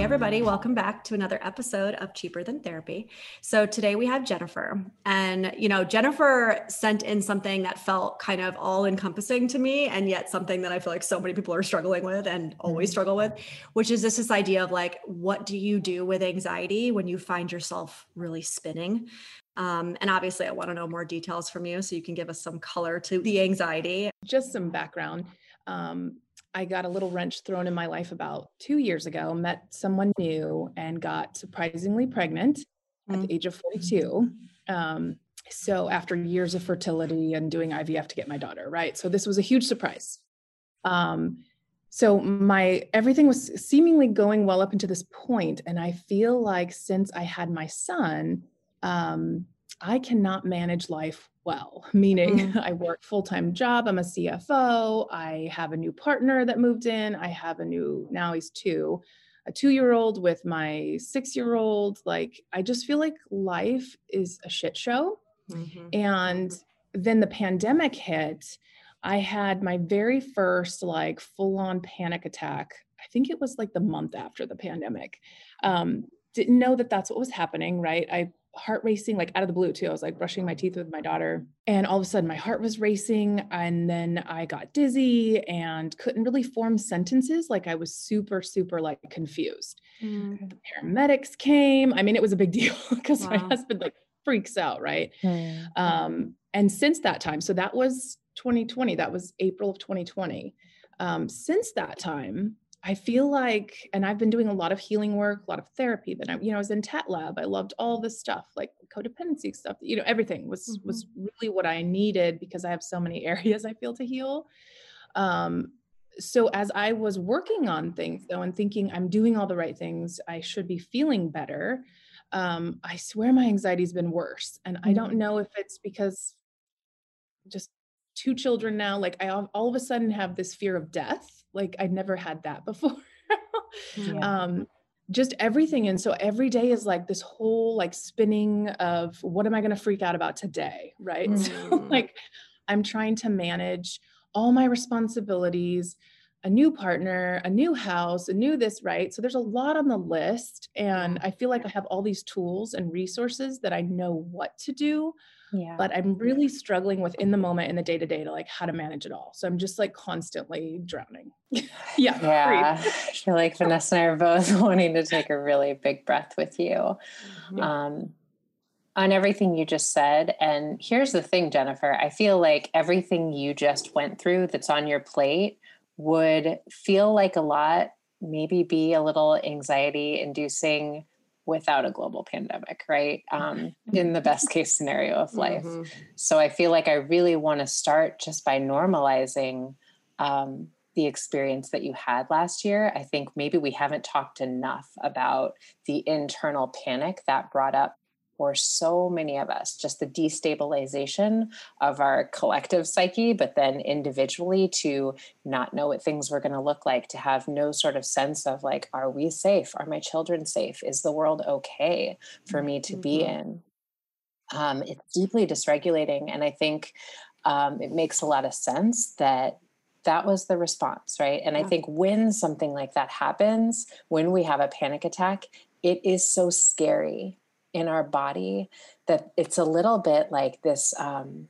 Hey, everybody, welcome back to another episode of Cheaper Than Therapy. So, today we have Jennifer. And, you know, Jennifer sent in something that felt kind of all encompassing to me, and yet something that I feel like so many people are struggling with and always mm-hmm. struggle with, which is this, this idea of like, what do you do with anxiety when you find yourself really spinning? Um, and obviously, I want to know more details from you so you can give us some color to the anxiety. Just some background. Um, I got a little wrench thrown in my life about two years ago, met someone new, and got surprisingly pregnant mm-hmm. at the mm. age of 42. Um, so, after years of fertility and doing IVF to get my daughter, right? So, this was a huge surprise. Um, so, my everything was seemingly going well up until this point, and I feel like since I had my son, um, I cannot manage life well, meaning mm. I work full-time job, I'm a CFO, I have a new partner that moved in, I have a new now he's 2, a 2-year-old with my 6-year-old, like I just feel like life is a shit show. Mm-hmm. And then the pandemic hit, I had my very first like full-on panic attack. I think it was like the month after the pandemic. Um, didn't know that that's what was happening, right? I heart racing like out of the blue too. I was like brushing my teeth with my daughter and all of a sudden my heart was racing and then I got dizzy and couldn't really form sentences like I was super super like confused. Mm. The paramedics came. I mean it was a big deal because wow. my husband like freaks out, right? Mm. Um and since that time so that was 2020 that was April of 2020. Um since that time I feel like, and I've been doing a lot of healing work, a lot of therapy. Then I, you know, I was in Tat Lab. I loved all this stuff, like codependency stuff. You know, everything was mm-hmm. was really what I needed because I have so many areas I feel to heal. Um, so as I was working on things though, and thinking I'm doing all the right things, I should be feeling better. Um, I swear my anxiety's been worse, and. I don't mm-hmm. know if it's because just two children now. Like I all, all of a sudden have this fear of death like I'd never had that before. yeah. um, just everything. And so every day is like this whole like spinning of what am I going to freak out about today? Right. Mm. So like I'm trying to manage all my responsibilities, a new partner, a new house, a new this, right? So there's a lot on the list. And I feel like I have all these tools and resources that I know what to do yeah. but i'm really struggling with in the moment in the day to day to like how to manage it all. So i'm just like constantly drowning. Yeah yeah. I feel like vanessa and i are both wanting to take a really big breath with you. Mm-hmm. um, on everything you just said and here's the thing jennifer i feel like everything you just went through that's on your plate would feel like a lot maybe be a little anxiety inducing without a global pandemic, right? Um, in the best case scenario of life. Mm-hmm. So I feel like I really want to start just by normalizing um, the experience that you had last year. I think maybe we haven't talked enough about the internal panic that brought up for so many of us, just the destabilization of our collective psyche, but then individually to not know what things were going to look like, to have no sort of sense of like, are we safe? Are my children safe? Is the world okay for me to be mm-hmm. in? Um, it's deeply dysregulating. And I think um, it makes a lot of sense that that was the response, right? And yeah. I think when something like that happens, when we have a panic attack, it is so scary in our body that it's a little bit like this um,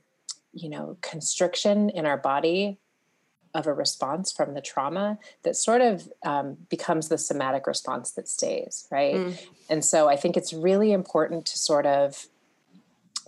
you know constriction in our body of a response from the trauma that sort of um, becomes the somatic response that stays right mm. and so i think it's really important to sort of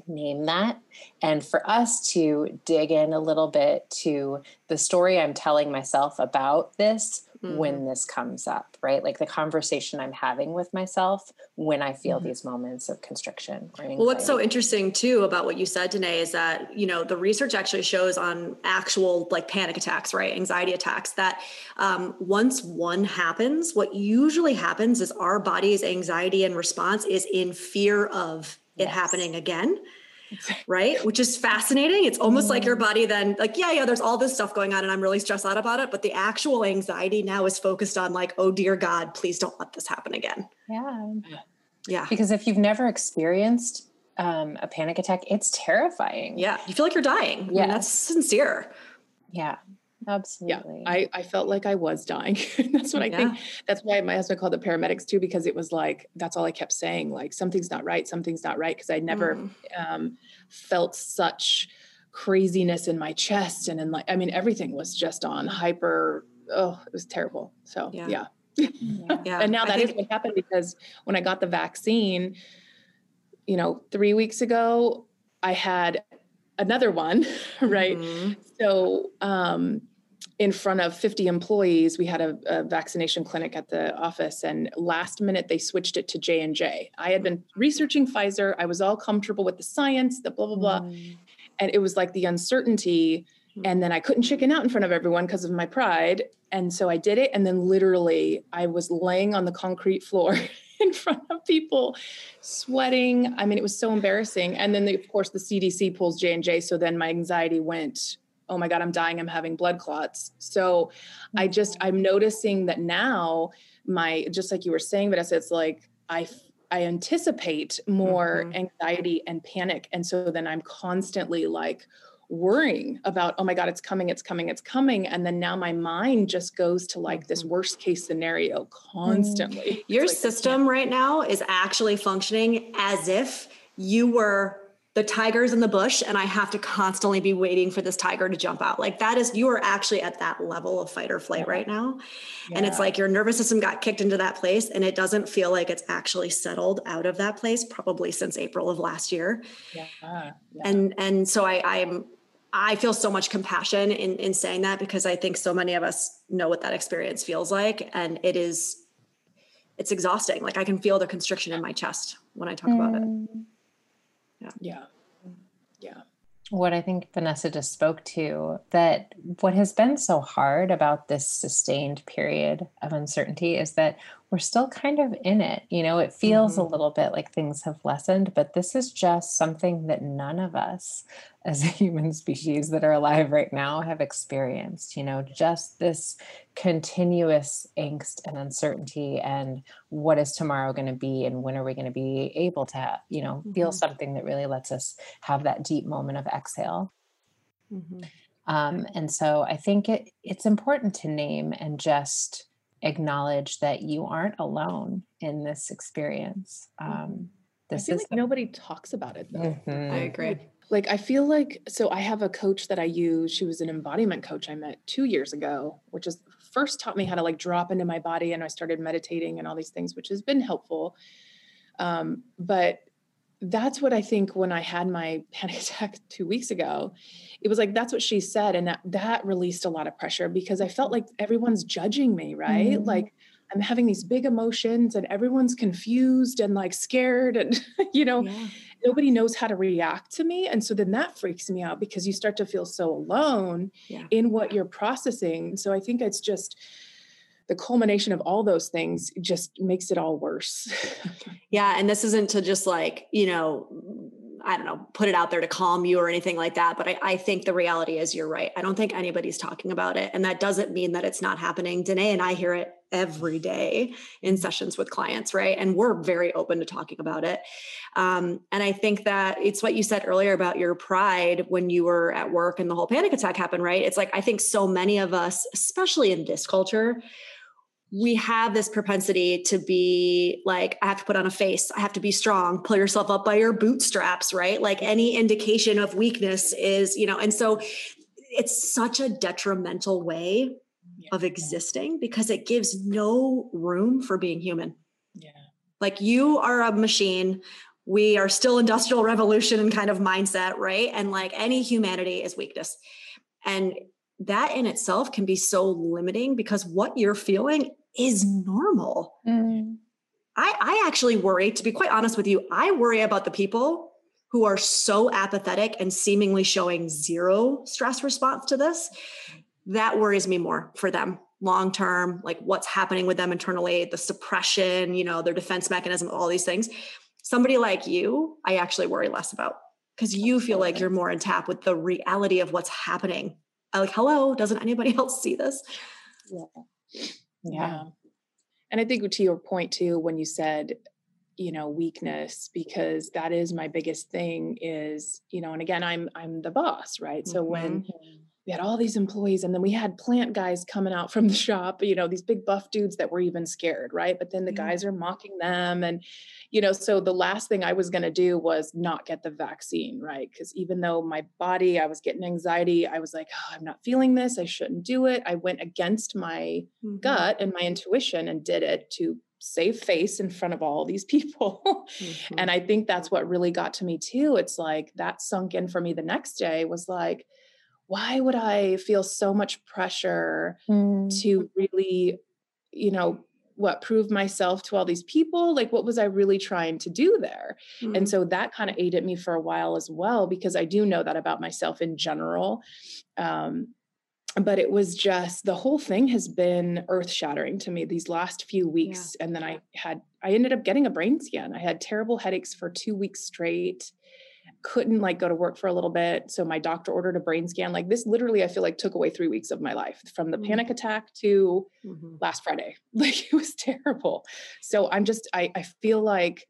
name that and for us to dig in a little bit to the story i'm telling myself about this mm-hmm. when this comes up, right? Like the conversation I'm having with myself when I feel mm-hmm. these moments of constriction Well, what's so interesting too about what you said, Danae, is that, you know, the research actually shows on actual like panic attacks, right? Anxiety attacks that um, once one happens, what usually happens is our body's anxiety and response is in fear of it yes. happening again right? Which is fascinating. It's almost like your mm. body then, like, yeah, yeah, there's all this stuff going on and I'm really stressed out about it. But the actual anxiety now is focused on, like, oh, dear God, please don't let this happen again. Yeah. Yeah. Because if you've never experienced um, a panic attack, it's terrifying. Yeah. You feel like you're dying. Yeah. I mean, that's sincere. Yeah. Absolutely. Yeah, I, I felt like I was dying. that's what I yeah. think. That's why my husband called the paramedics too, because it was like, that's all I kept saying, like, something's not right, something's not right. Cause I never mm. um, felt such craziness in my chest. And in like, I mean, everything was just on hyper. Oh, it was terrible. So yeah. yeah. yeah. and now that think- is what happened because when I got the vaccine, you know, three weeks ago, I had another one, right? Mm-hmm. So, um, in front of 50 employees we had a, a, vaccination clinic at the office and last minute they switched it to j&j i had been researching pfizer. I was all comfortable with the science the blah blah blah. Mm. and it was like the uncertainty mm. and then i couldn't chicken out in front of everyone because of my pride. And so i did it and then literally i was laying on the concrete floor in front of people sweating. I mean it was so embarrassing. And then the, of course the cdc pulls j&j so then my anxiety went oh my god i'm dying i'm having blood clots. So i just i'm noticing that now my just like you were saying vanessa it's like i i anticipate more mm-hmm. anxiety and panic. And so then i'm constantly like worrying about oh my god it's coming it's coming it's coming. And then now my mind just goes to like this mm-hmm. worst case scenario constantly. Your like, system right now is actually functioning as if you were the tiger's in the bush and I have to constantly be waiting for this tiger to jump out. Like that is, you are actually at that level of fight or flight yeah. right now. Yeah. And it's like your nervous system got kicked into that place and it doesn't feel like it's actually settled out of that place probably since April of last year. Yeah. yeah. And, and so I, I'm, I feel so much compassion in, in saying that because I think so many of us know what that experience feels like. And it is, it's exhausting. Like I can feel the constriction in my chest when I talk mm. about it. Yeah. Yeah. Yeah. What I think Vanessa just spoke to that what has been so hard about this sustained period of uncertainty is that we're still kind of in it. You know, it feels mm-hmm. a little bit like things have lessened, but this is just something that none of us as a human species that are alive right now have experienced, you know, just this continuous angst and uncertainty and what is tomorrow going to be and when are we going to be able to, you know, mm-hmm. feel something that really lets us have that deep moment of exhale. Mm-hmm. Um, and so I think it it's important to name and just acknowledge that you aren't alone in this experience. Mm-hmm. Um, this I feel like the- nobody talks about it though. Mm-hmm. I agree like i feel like so i have a coach that i use she was an embodiment coach i met two years ago which is first taught me how to like drop into my body and i started meditating and all these things which has been helpful um, but that's what i think when i had my panic attack two weeks ago it was like that's what she said and that that released a lot of pressure because i felt like everyone's judging me right mm-hmm. like i'm having these big emotions and everyone's confused and like scared and you know yeah nobody knows how to react to me and so then that freaks me out because you start to feel so alone yeah. in what you're processing so i think it's just the culmination of all those things just makes it all worse yeah and this isn't to just like you know I don't know, put it out there to calm you or anything like that. But I, I, think the reality is you're right. I don't think anybody's talking about it. And that doesn't mean that it's not happening. Danae and I hear it every day in sessions with clients, right? And we're very open to talking about it. Um, and I think that it's what you said earlier about your pride when you were at work and the whole panic attack happened, right? It's like I think so many of us, especially in this culture, we have this propensity to be like, I have to put on a face, I have to be strong, pull yourself up by your bootstraps, right? Like any indication of weakness is, you know, and so it's such a detrimental way yeah. of existing because it gives no room for being human. Yeah. Like you are a machine. We are still industrial revolution and kind of mindset, right? And like any humanity is weakness. And that in itself can be so limiting because what you're feeling is normal. Mm. I, I actually worry, to be quite honest with you, I worry about the people who are so apathetic and seemingly showing zero stress response to this. That worries me more for them long term, like what's happening with them internally, the suppression, you know, their defense mechanism, all these things. Somebody like you, I actually worry less about because you feel like you're more in tap with the reality of what's happening. I like, hello, doesn't anybody else see this? Yeah. Yeah. yeah. And I think to your point too, when you said, you know, weakness, because that is my biggest thing is, you know, and again, I'm I'm the boss, right? So mm-hmm. when we had all these employees and then we had plant guys coming out from the shop you know these big buff dudes that were even scared right but then the guys are mocking them and you know so the last thing i was going to do was not get the vaccine right because even though my body i was getting anxiety i was like oh, i'm not feeling this i shouldn't do it i went against my mm-hmm. gut and my intuition and did it to save face in front of all these people. mm-hmm. And I think that's what really got to me too. It's like that sunk in for me the next day was like, why would I feel so much pressure mm. to really, you know, what prove myself to all these people like what was i really trying to do there mm. and so that kind of ate at me for a while as well because i do know that about myself in general um, but it was just the whole thing has been earth shattering to me these last few weeks yeah. and then i had i ended up getting a brain scan i had terrible headaches for two weeks straight couldn't like go to work for a little bit. So my doctor ordered a brain scan. Like this literally, I feel like took away three weeks of my life from the mm-hmm. panic attack to mm-hmm. last Friday. Like it was terrible. So I'm just, I, I feel like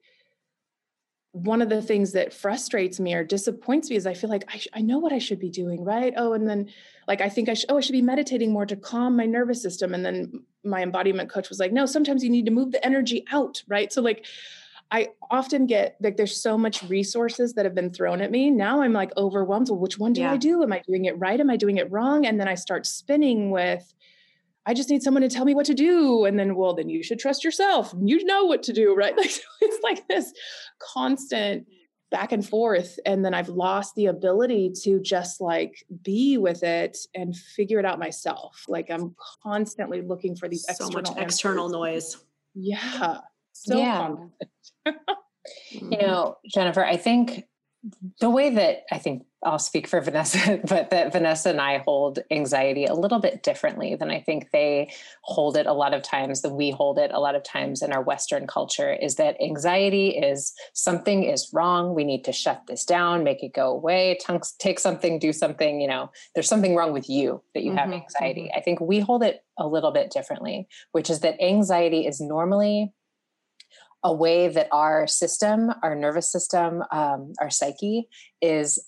one of the things that frustrates me or disappoints me is I feel like I, sh- I know what I should be doing, right? Oh, and then like I think I should, oh, I should be meditating more to calm my nervous system. And then my embodiment coach was like, no, sometimes you need to move the energy out, right? So like I often get like there's so much resources that have been thrown at me. Now I'm like overwhelmed. Well, which one do yeah. I do? Am I doing it right? Am I doing it wrong? And then I start spinning with, I just need someone to tell me what to do. And then, well, then you should trust yourself. You know what to do, right? Like it's like this constant back and forth. And then I've lost the ability to just like be with it and figure it out myself. Like I'm constantly looking for these so much external noise. Yeah. So yeah. you know, Jennifer, I think the way that I think I'll speak for Vanessa, but that Vanessa and I hold anxiety a little bit differently than I think they hold it a lot of times, than we hold it a lot of times in our Western culture, is that anxiety is something is wrong. We need to shut this down, make it go away, take something, do something, you know, there's something wrong with you that you mm-hmm, have anxiety. Mm-hmm. I think we hold it a little bit differently, which is that anxiety is normally a way that our system, our nervous system, um, our psyche is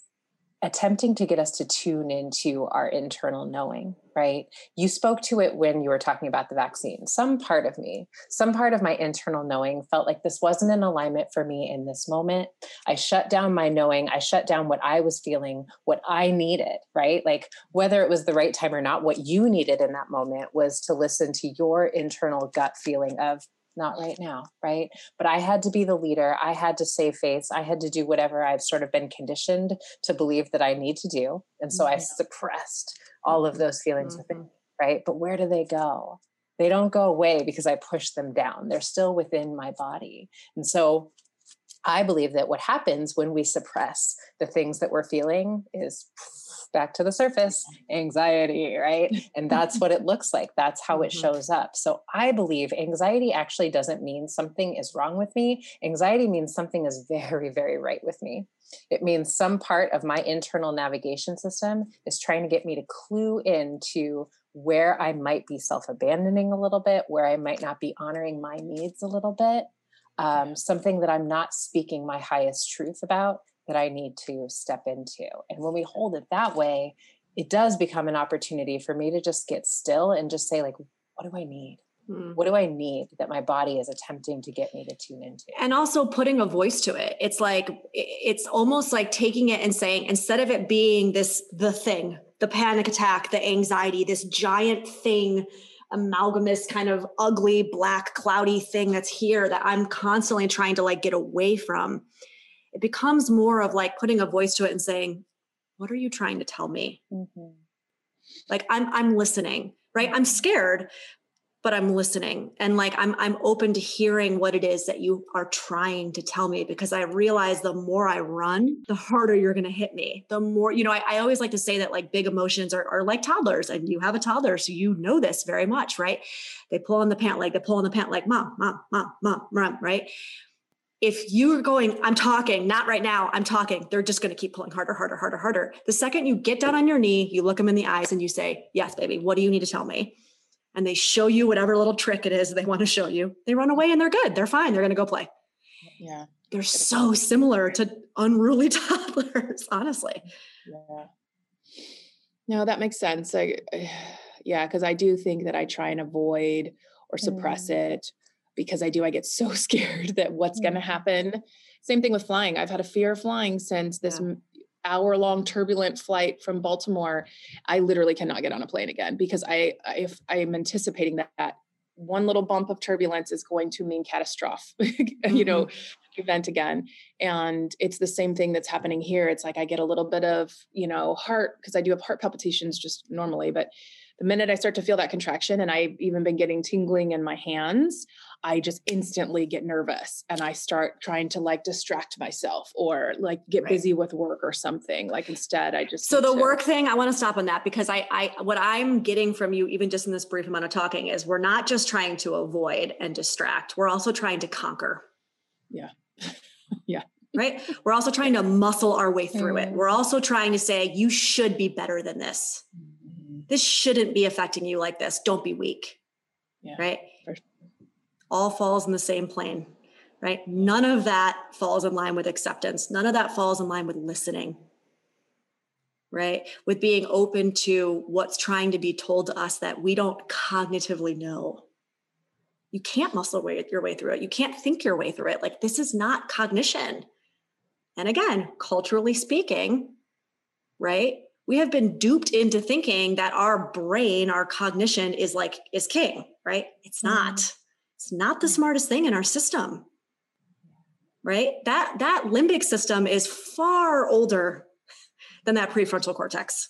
attempting to get us to tune into our internal knowing, right? You spoke to it when you were talking about the vaccine. Some part of me, some part of my internal knowing felt like this wasn't in alignment for me in this moment. I shut down my knowing, I shut down what I was feeling, what I needed, right? Like whether it was the right time or not, what you needed in that moment was to listen to your internal gut feeling of not right now, right? But I had to be the leader. I had to save face. I had to do whatever I've sort of been conditioned to believe that I need to do. And so I suppressed all of those feelings mm-hmm. within, right? But where do they go? They don't go away because I push them down. They're still within my body. And so I believe that what happens when we suppress the things that we're feeling is back to the surface anxiety, right? And that's what it looks like. That's how it mm-hmm. shows up. So I believe anxiety actually doesn't mean something is wrong with me. Anxiety means something is very, very right with me. It means some part of my internal navigation system is trying to get me to clue into where I might be self abandoning a little bit, where I might not be honoring my needs a little bit um, something that I'm not speaking my highest truth about that I need to step into. And when we hold it that way, it does become an opportunity for me to just get still and just say, like, what do I need? Hmm. What do I need that my body is attempting to get me to tune into? And also putting a voice to it. It's like, it's almost like taking it and saying, instead of it being this, the thing, the panic attack, the anxiety, this giant thing amalgamous kind of ugly black cloudy thing that's here that i'm constantly trying to like get away from it becomes more of like putting a voice to it and saying what are you trying to tell me mm-hmm. Like I'm I'm listening, right? I'm scared, but I'm listening and like I'm I'm open to hearing what it is that you are trying to tell me because I realize the more I run, the harder you're gonna hit me. The more, you know, I, I always like to say that like big emotions are, are like toddlers, and you have a toddler, so you know this very much, right? They pull on the pant leg, they pull on the pant leg, mom, mom, mom, mom, mom, right? If you're going, I'm talking, not right now, I'm talking, they're just going to keep pulling harder, harder, harder, harder. The second you get down on your knee, you look them in the eyes and you say, Yes, baby, what do you need to tell me? and they show you whatever little trick it is they want to show you, they run away and they're good. They're fine. They're going to go play. Yeah. They're so similar to unruly toddlers, honestly. Yeah. No, that makes sense. I, yeah, because I do think that I try and avoid or suppress mm. it because I do. I get so scared that what's going to happen. Same thing with flying. I've had a fear of flying since this yeah hour long turbulent flight from Baltimore, I literally cannot get on a plane again because I, if I am anticipating that, that one little bump of turbulence is going to mean catastrophe, you know, mm-hmm. Event again. And it's the same thing that's happening here. It's like I get a little bit of, you know, heart because I do have heart palpitations just normally, but the minute I start to feel that contraction, and I've even been getting tingling in my hands, I just instantly get nervous and I start trying to like distract myself or like get right. busy with work or something. Like instead, I just so the to- work thing. I want to stop on that because I, I, what I'm getting from you, even just in this brief amount of talking, is we're not just trying to avoid and distract. We're also trying to conquer. Yeah, yeah right? We're also trying to muscle our way through it. Mm. We're also trying to say, you should be better than this this shouldn't be affecting you like this. Don't be weak. Yeah, right? Sure. All falls in the same plane, right? None of that falls in line with acceptance. None of that falls in line with listening, right? With being open to what's trying to be told to us that we don't cognitively know. You can't muscle way, your way through it. You can't think your way through it. Like, this is not cognition. And again, culturally speaking, right? we have been duped into thinking that our brain our cognition is like is king right it's not mm-hmm. it's not the smartest thing in our system right that that limbic system is far older than that prefrontal cortex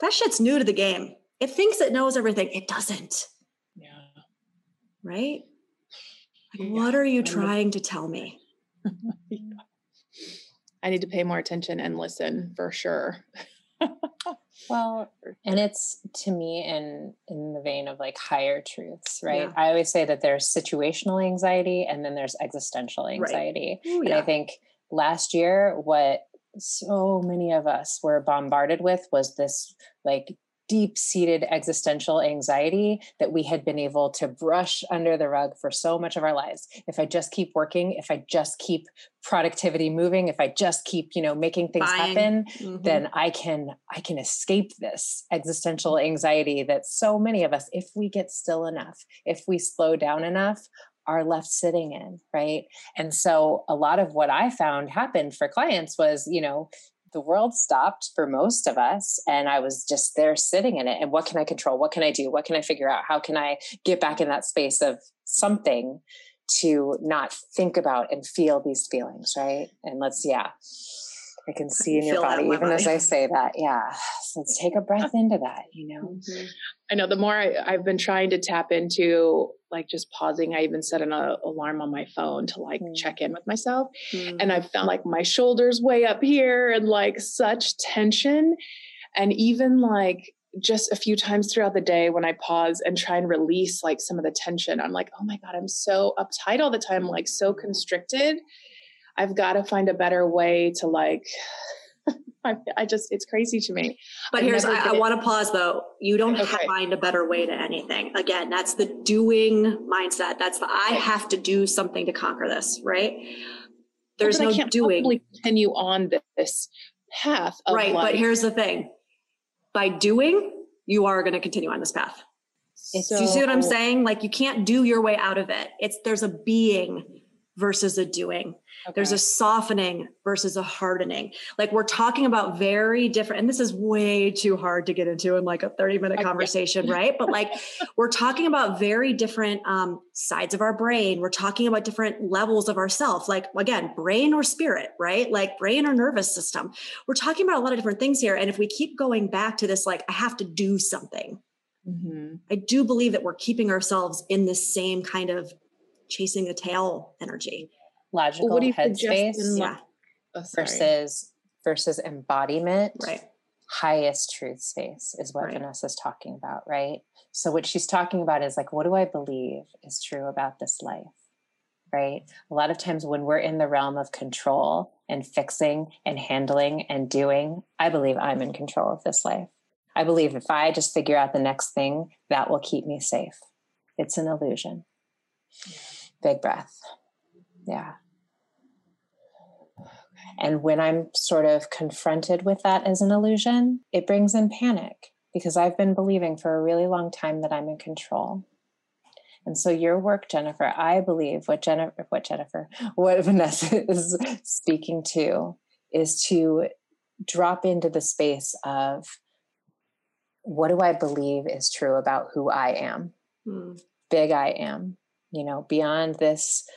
that shit's new to the game it thinks it knows everything it doesn't right like, yeah. what are you trying to tell me I need to pay more attention and listen for sure. well and it's to me in in the vein of like higher truths right yeah. i always say that there's situational anxiety and then there's existential anxiety right. Ooh, yeah. and i think last year what so many of us were bombarded with was this like deep seated existential anxiety that we had been able to brush under the rug for so much of our lives. If I just keep working, if I just keep productivity moving, if I just keep, you know, making things Buying. happen, mm-hmm. then I can I can escape this existential anxiety that so many of us if we get still enough, if we slow down enough, are left sitting in, right? And so a lot of what I found happened for clients was, you know, the world stopped for most of us and i was just there sitting in it and what can i control? What can i do? What can i figure out? How can i get back in that space of something to not think about and feel these feelings right? And let's yeah I can see in your body, even as I say that. Yeah. So let's take a breath into that, you know? Mm-hmm. I know the more I, have been trying to tap into like just pausing, I even set an uh, alarm on my phone to like mm. check in with myself. Mm. And I found like my shoulders way up here and like such tension. And even like just a few times throughout the day when I pause and try and release like some of the tension, I'm like, oh my God, I'm so uptight all the time, like so constricted I've got to find a better way to like I, I, just it's crazy to me. But here's I, I want to pause though. You don't okay. find a better way to anything. Again, that's the doing mindset. That's the I have to do something to conquer this, right? There's no I can't doing. Continue on this path. right, but here's the thing: by doing, you are going to continue on this path. So, do you see what I'm saying? Like you can't do your way out of it. It's there's a being versus a doing. Okay. There's a softening versus a hardening. Like we're talking about very different, and this is way too hard to get into in like a 30 minute conversation, right? But like we're talking about very different um, sides of our brain. We're talking about different levels of ourself, like again, brain or spirit, right? Like brain or nervous system. We're talking about a lot of different things here. And if we keep going back to this, like, I have to do something, mm-hmm. I do believe that we're keeping ourselves in this same kind of chasing the tail energy. Logical well, headspace yeah. oh, versus versus embodiment. Right. Highest truth space is what right. vanessa's talking about right? So what she's talking about is like what do i believe is true about this life right? A lot of times when we're in the realm of control and fixing and handling and doing i believe i'm in control of this life. I believe if i just figure out the next thing that will keep me safe. It's an illusion big breath yeah. And when I'm sort of confronted with that as an illusion, it brings in panic because I've been believing for a really long time that I'm in control. And so your work, Jennifer, I believe what Jennifer, what Jennifer, what Vanessa is speaking to is to drop into the space of what do I believe is true about who I am? Hmm. Big I am, you know, beyond this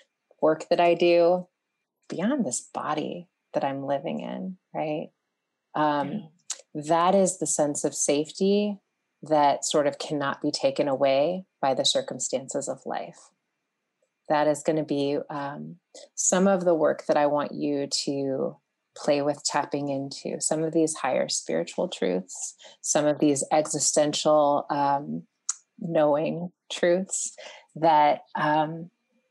work that I do beyond this body that I'm living in, right? Um, that is the sense of safety that sort of cannot be taken away by the circumstances of life. That is going to be um, some of the work that I want you to play with tapping into some of these higher spiritual truths, some of these existential um, knowing truths that um,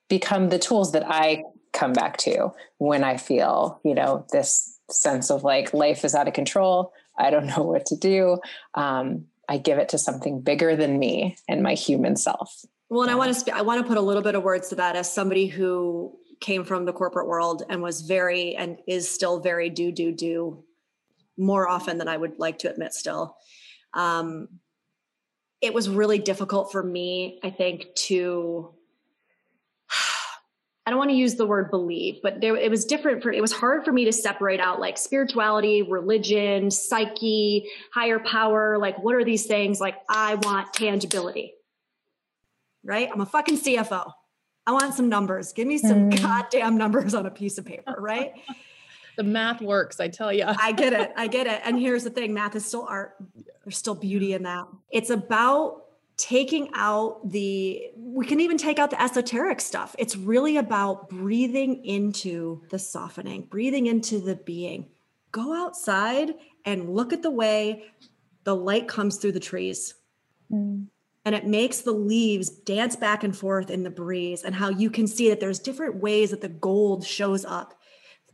become the tools that I come back to when I feel, you know, this sense of like life is out of control. I don't know what to do. Um, I give it to something bigger than me and my human self. Well, and I want to sp- I want to put a little bit of words to that as somebody who came from the corporate world and was very and is still very do do do more often than I would like to admit still. Um, it was really difficult for me, I think, to I don't want to use the word believe, but there, it was different for, it was hard for me to separate out like spirituality, religion, psyche, higher power. Like, what are these things? Like, I want tangibility, right? I'm a fucking CFO. I want some numbers. Give me some mm. goddamn numbers on a piece of paper, right? the math works, I tell you. I get it. I get it. And here's the thing math is still art, there's still beauty in that. It's about taking out the we can even take out the esoteric stuff. It's really about breathing into the softening breathing into the being. Go outside and look at the way the light comes through the trees. Mm. and it makes the leaves dance back and forth in the breeze and how you can see that there's different ways that the gold shows up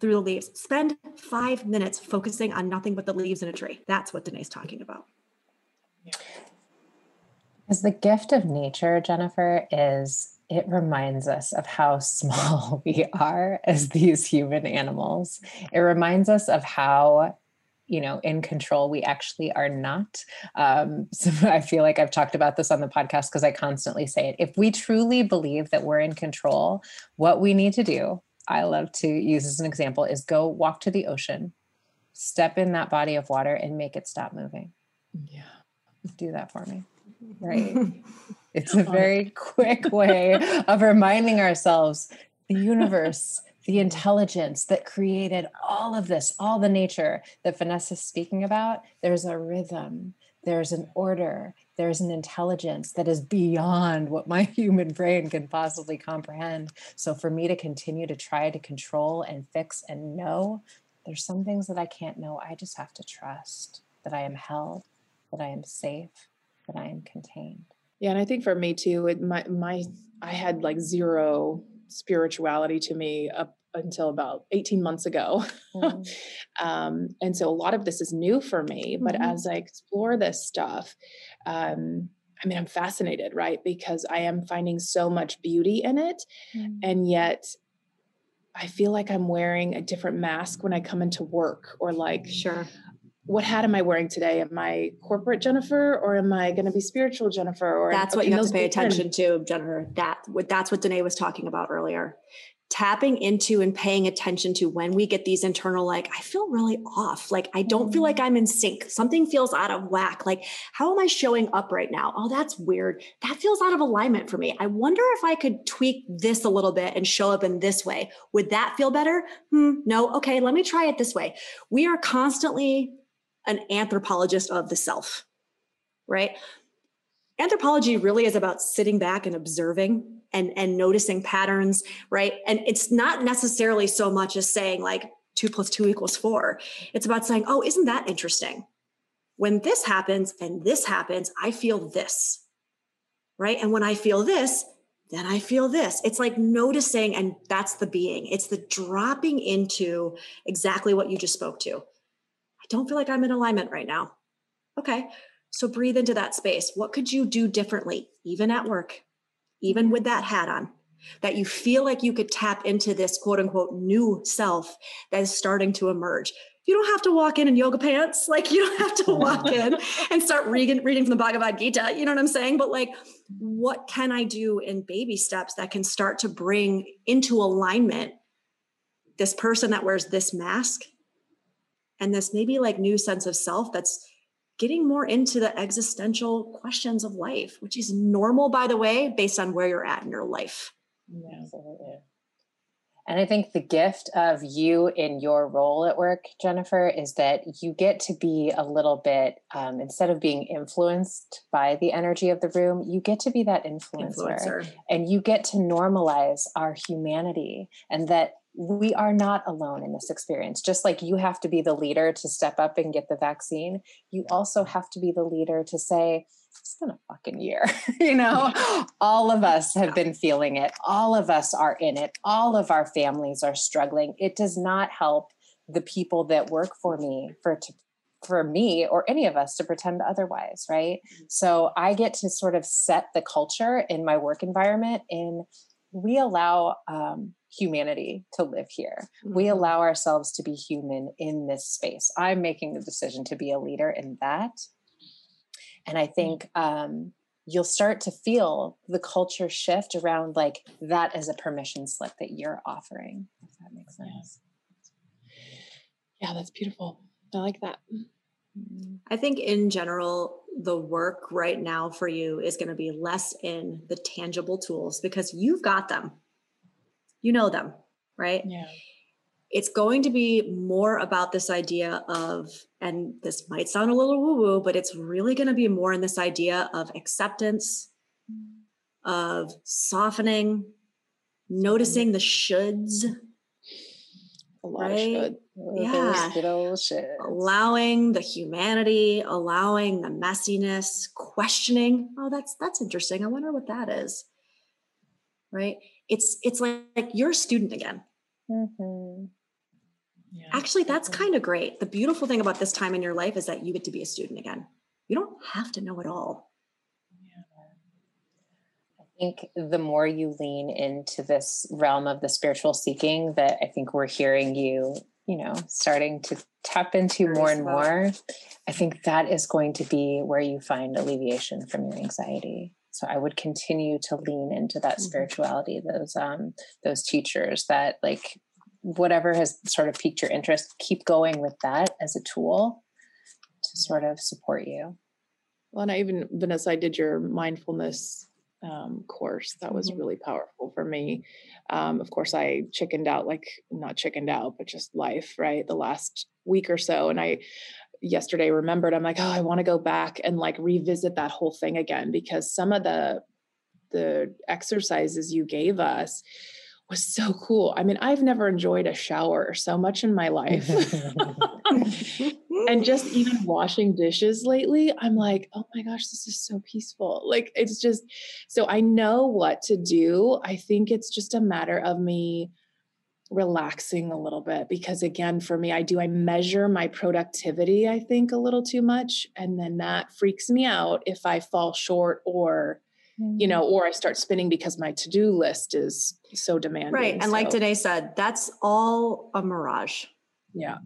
through the leaves. Spend five minutes focusing on nothing but the leaves in a tree. That's what danae's talking about because the gift of nature, Jennifer, is it reminds us of how small we are as these human animals. It reminds us of how you know in control we actually are not. Um, so i feel like i've talked about this on the podcast because i constantly say it. If we truly believe that we're in control what we need to do i love to use as an example is go walk to the ocean step in that body of water and make it stop moving. Yeah do that for me right? it's a very quick way of reminding ourselves the universe, the intelligence that created all of this, all the nature that Vanessa's speaking about, there's a rhythm, there's an order, there's an intelligence that is beyond what my human brain can possibly comprehend. So for me to continue to try to control and fix and know, there's some things that I can't know. I just have to trust that I am held, that I am safe, that I am contained. Yeah, and I think for me too, it my my I had like zero spirituality to me up until about 18 months ago. Mm. um, and so a lot of this is new for me. But mm-hmm. as I explore this stuff, um, I mean, I'm fascinated, right? Because I am finding so much beauty in it. Mm. And yet I feel like I'm wearing a different mask when I come into work or like, sure what hat am I wearing today? Am I corporate Jennifer or am I going to be spiritual Jennifer? Or that's what you have to pay attention to, Jennifer. That that's what Danae was talking about earlier. tapping into and paying attention to when we get these internal like i feel really off like i don't feel like mm-hmm. i'm in sync something feels out of whack like how am i showing up right now oh that's weird that feels out of alignment for me i wonder if i could tweak this a little bit and show up in this way would that feel better hmm, no okay let me try it this way we are constantly an anthropologist of the self right? Anthropology really is about sitting back and observing and and noticing patterns right? And it's not necessarily so much as saying like two plus two equals four. It's about saying oh isn't that interesting? When this happens and this happens i feel this right? And when i feel this then i feel this. It's like noticing and that's the being. It's the dropping into exactly what you just spoke to don't feel like i'm in alignment right now okay so breathe into that space what could you do differently even at work even with that hat on, that you feel like you could tap into this quote unquote new self that is starting to emerge. You don't have to walk in in yoga pants. Like you don't have to walk in and start reading, reading from the Bhagavad Gita. You know what I'm saying? But like, what can I do in baby steps that can start to bring into alignment this person that wears this mask and this maybe like new sense of self that's getting more into the existential questions of life, which is normal, by the way, based on where you're at in your life. Yeah, absolutely. And I think the gift of you in your role at work, Jennifer, is that you get to be a little bit, um, instead of being influenced by the energy of the room, you get to be that influencer. influencer. And you get to normalize our humanity and that we are not alone in this experience. Just like you have to be the leader to step up and get the vaccine, you also have to be the leader to say, it's been a fucking year. you know, all of us have been feeling it. All of us are in it. All of our families are struggling. It does not help the people that work for me for to for me or any of us to pretend otherwise, right? Mm-hmm. So I get to sort of set the culture in my work environment and we allow um, humanity to live here. Mm-hmm. We allow ourselves to be human in this space. I'm making the decision to be a leader in that. And I mm-hmm. think um, you'll start to feel the culture shift around like that as a permission slip that you're offering, if that makes sense. Yeah, that's beautiful. I like that. I think in general, the work right now for you is going to be less in the tangible tools because you've got them. You know them, right? Yeah. It's going to be more about this idea of, and this might sound a little woo woo, but it's really going to be more in this idea of acceptance, of softening, noticing the shoulds. A lot right? of should yeah. Allowing the humanity, allowing the messiness, questioning. Oh, that's that's interesting. I wonder what that is. Right? It's it's like, like you're a student again. Mm-hmm. Yeah, Actually, that's kind of great. The beautiful thing about this time in your life is that you get to be a student again. You don't have to know it all. I think the more you lean into this realm of the spiritual seeking, that I think we're hearing you you know starting to tap into Very more and slow. more i think that is going to be where you find alleviation from your anxiety so i would continue to lean into that mm-hmm. spirituality those um those teachers that like whatever has sort of piqued your interest keep going with that as a tool to sort of support you. Well and i even vanessa i did your mindfulness um, course. That was mm-hmm. really powerful for me. Um, of course i chickened out like not chickened out but just life right the last week or so. And i yesterday remembered i'm like oh i want to go back and like revisit that whole thing again because some of the the exercises you gave us was so cool. I mean, I've never enjoyed a shower so much in my life. and just even washing dishes lately, I'm like, oh my gosh, this is so peaceful. Like, it's just so I know what to do. I think it's just a matter of me relaxing a little bit because again for me I do I measure my productivity I think a little too much and then that freaks me out if I fall short or you mm-hmm. know, or I start spinning because my to do list is so demanding. Right. And so. like Danae said, that's all a mirage. Yeah.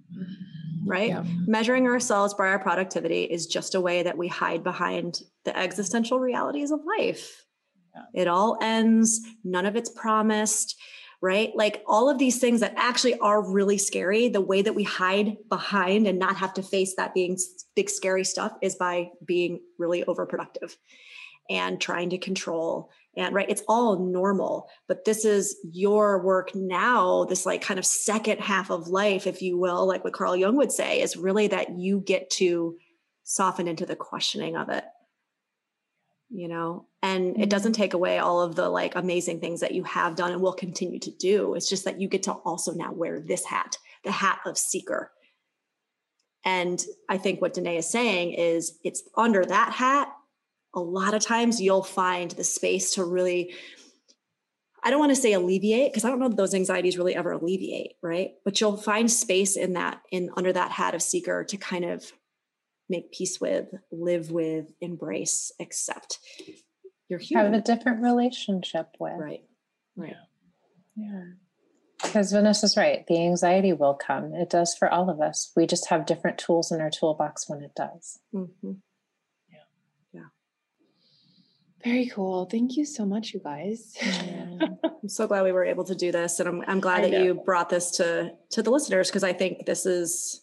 Right. Yeah. Measuring ourselves by our productivity is just a way that we hide behind the existential realities of life. Yeah. It all ends, none of it's promised. Right? Like all of these things that actually are really scary, the way that we hide behind and not have to face that being big, scary stuff is by being really overproductive and trying to control. And right, it's all normal, but this is your work now, this like kind of second half of life, if you will, like what Carl Jung would say, is really that you get to soften into the questioning of it you know? And it doesn't mm-hmm. take away all of the like amazing things that you have done and will continue to do. It's just that you get to also now wear this hat the hat of seeker. And i think what danae is saying is it's under that hat a lot of times you'll find the space to really i don't want to say alleviate because i don't know that those anxieties really ever alleviate right? But you'll find space in that in under that hat of seeker to kind of make peace with, live with, embrace, accept. You're human. Have a different relationship with. Right. Right. Yeah. Because Vanessa's right. The anxiety will come. It does for all of us. We just have different tools in our toolbox when it does. Mm-hmm. Yeah. Yeah. Very cool. Thank you so much, you guys. I'm so glad we were able to do this, and I'm I'm glad that you brought this to to the listeners because I think this is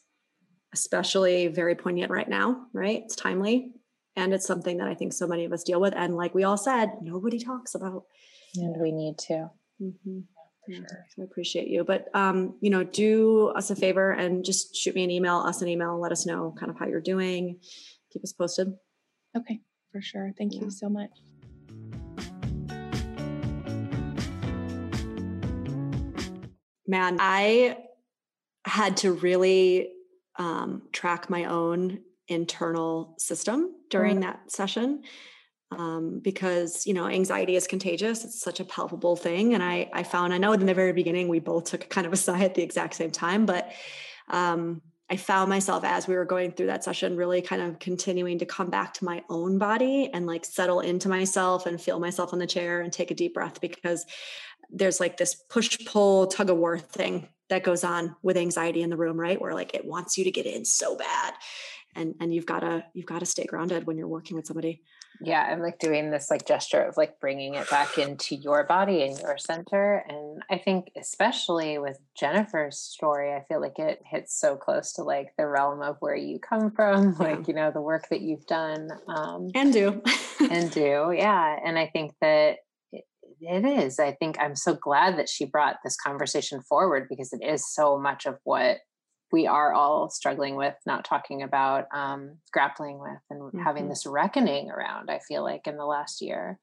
especially very poignant right now, right? It's timely and it's something that I think so many of us deal with. And like we all said, nobody talks about. And we need to. Mm-hmm. Yeah, sure. I appreciate you. But um, you know, do us a favor and just shoot me an email, us an email, let us know kind of how you're doing. Keep us posted. Okay, for sure. Thank yeah. you so much. Man, I had to really um, track my own internal system during mm. that session um, because you know anxiety is contagious it's such a palpable thing and i i found i know in the very beginning we both took kind of a sigh at the exact same time but um, i found myself as we were going through that session really kind of continuing to come back to my own body and like settle into myself and feel myself on the chair and take a deep breath because there's like this push pull tug of war thing that goes on with anxiety in the room right? Where like it wants you to get in so bad and and you've got to you've got to stay grounded when you're working with somebody. Yeah i'm like doing this like gesture of like bringing it back into your body and your center and i think especially with jennifer's story i feel like it hits so close to like the realm of where you come from yeah. like you know the work that you've done um and do. and do yeah and i think that it is. I think I'm so glad that she brought this conversation forward because it is so much of what we are all struggling with, not talking about, um, grappling with, and mm-hmm. having this reckoning around. I feel like in the last year.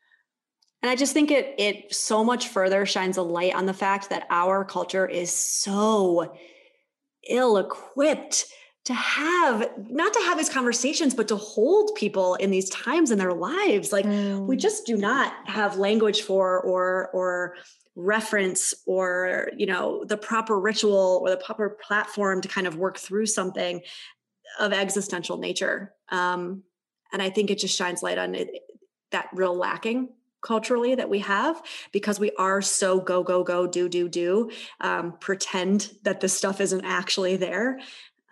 And I just think it it so much further shines a light on the fact that our culture is so ill equipped to have not to have these conversations but to hold people in these times in their lives. Like mm. we just do not have language for or or reference or you know the proper ritual or the proper platform to kind of work through something of existential nature. Um, and i think it just shines light on it, that real lacking culturally that we have because we are so go go go do do do um, pretend that this stuff isn't actually there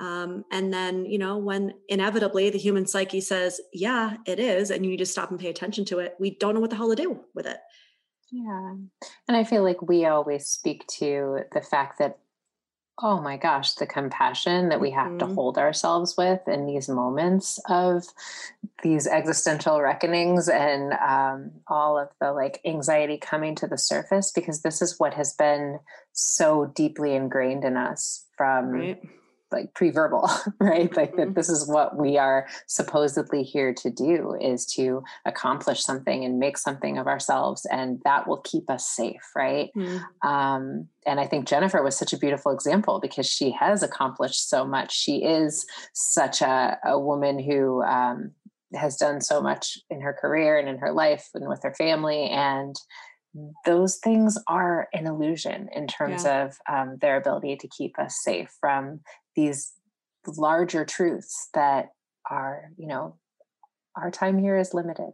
um, and then, you know, when inevitably the human psyche says, yeah, it is, and you need to stop and pay attention to it, we don't know what the hell to do with it. Yeah. And I feel like we always speak to the fact that, oh my gosh, the compassion that we have mm-hmm. to hold ourselves with in these moments of these existential reckonings and um, all of the like anxiety coming to the surface, because this is what has been so deeply ingrained in us from. Right like pre-verbal right like that mm-hmm. this is what we are supposedly here to do is to accomplish something and make something of ourselves and that will keep us safe right mm-hmm. um, and i think jennifer was such a beautiful example because she has accomplished so much she is such a, a woman who um, has done so much in her career and in her life and with her family and those things are an illusion in terms yeah. of um, their ability to keep us safe from these larger truths that are, you know, our time here is limited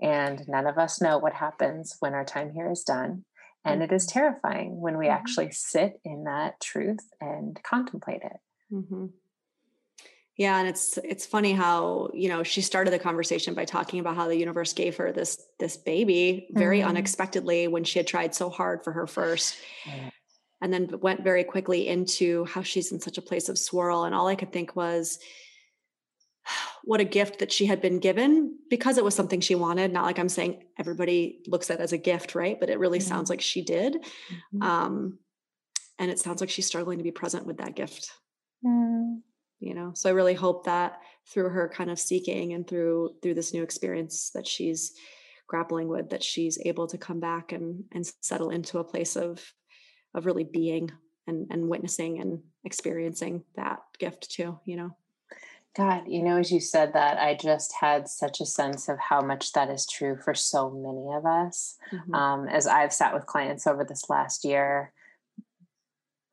and none of us know what happens when our time here is done. And it is mm-hmm. terrifying when we mm-hmm. actually sit in that truth and contemplate it. Mm-hmm. Yeah, and it's it's funny how, you know, she started the conversation by talking about how the universe gave her this this baby very mm-hmm. unexpectedly when she had tried so hard for her first. And then went very quickly into how she's in such a place of swirl and all I could think was what a gift that she had been given because it was something she wanted. Not like I'm saying everybody looks at it as a gift, right? But it really mm-hmm. sounds like she did. Mm-hmm. Um, and it sounds like she's struggling to be present with that gift. Mm you know so i really hope that through her kind of seeking and through through this new experience that she's grappling with that she's able to come back and and settle into a place of of really being and and witnessing and experiencing that gift too you know god you know as you said that i just had such a sense of how much that is true for so many of us mm-hmm. um, as i've sat with clients over this last year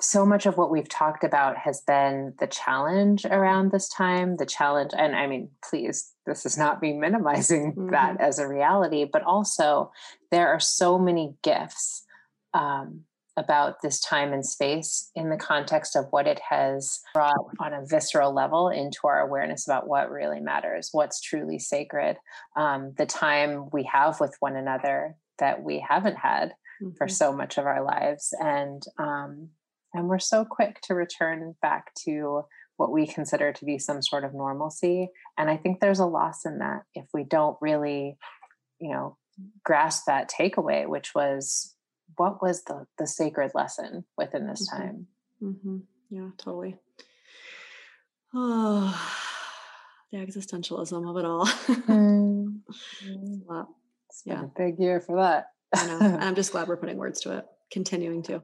so much of what we've talked about has been the challenge around this time the challenge and i mean please this is not me minimizing mm-hmm. that as a reality but also there are so many gifts um, about this time and space in the context of what it has brought on a visceral level into our awareness about what really matters what's truly sacred um, the time we have with one another that we haven't had mm-hmm. for so much of our lives and um, and we're so quick to return back to what we consider to be some sort of normalcy. And I think there's a loss in that if we don't really, you know, grasp that takeaway, which was what was the the sacred lesson within this mm-hmm. time. Mm-hmm. Yeah, totally. Oh, the existentialism of it all. mm. It's a lot. It's been yeah. a big year for that. I know. And I'm just glad we're putting words to it, continuing to.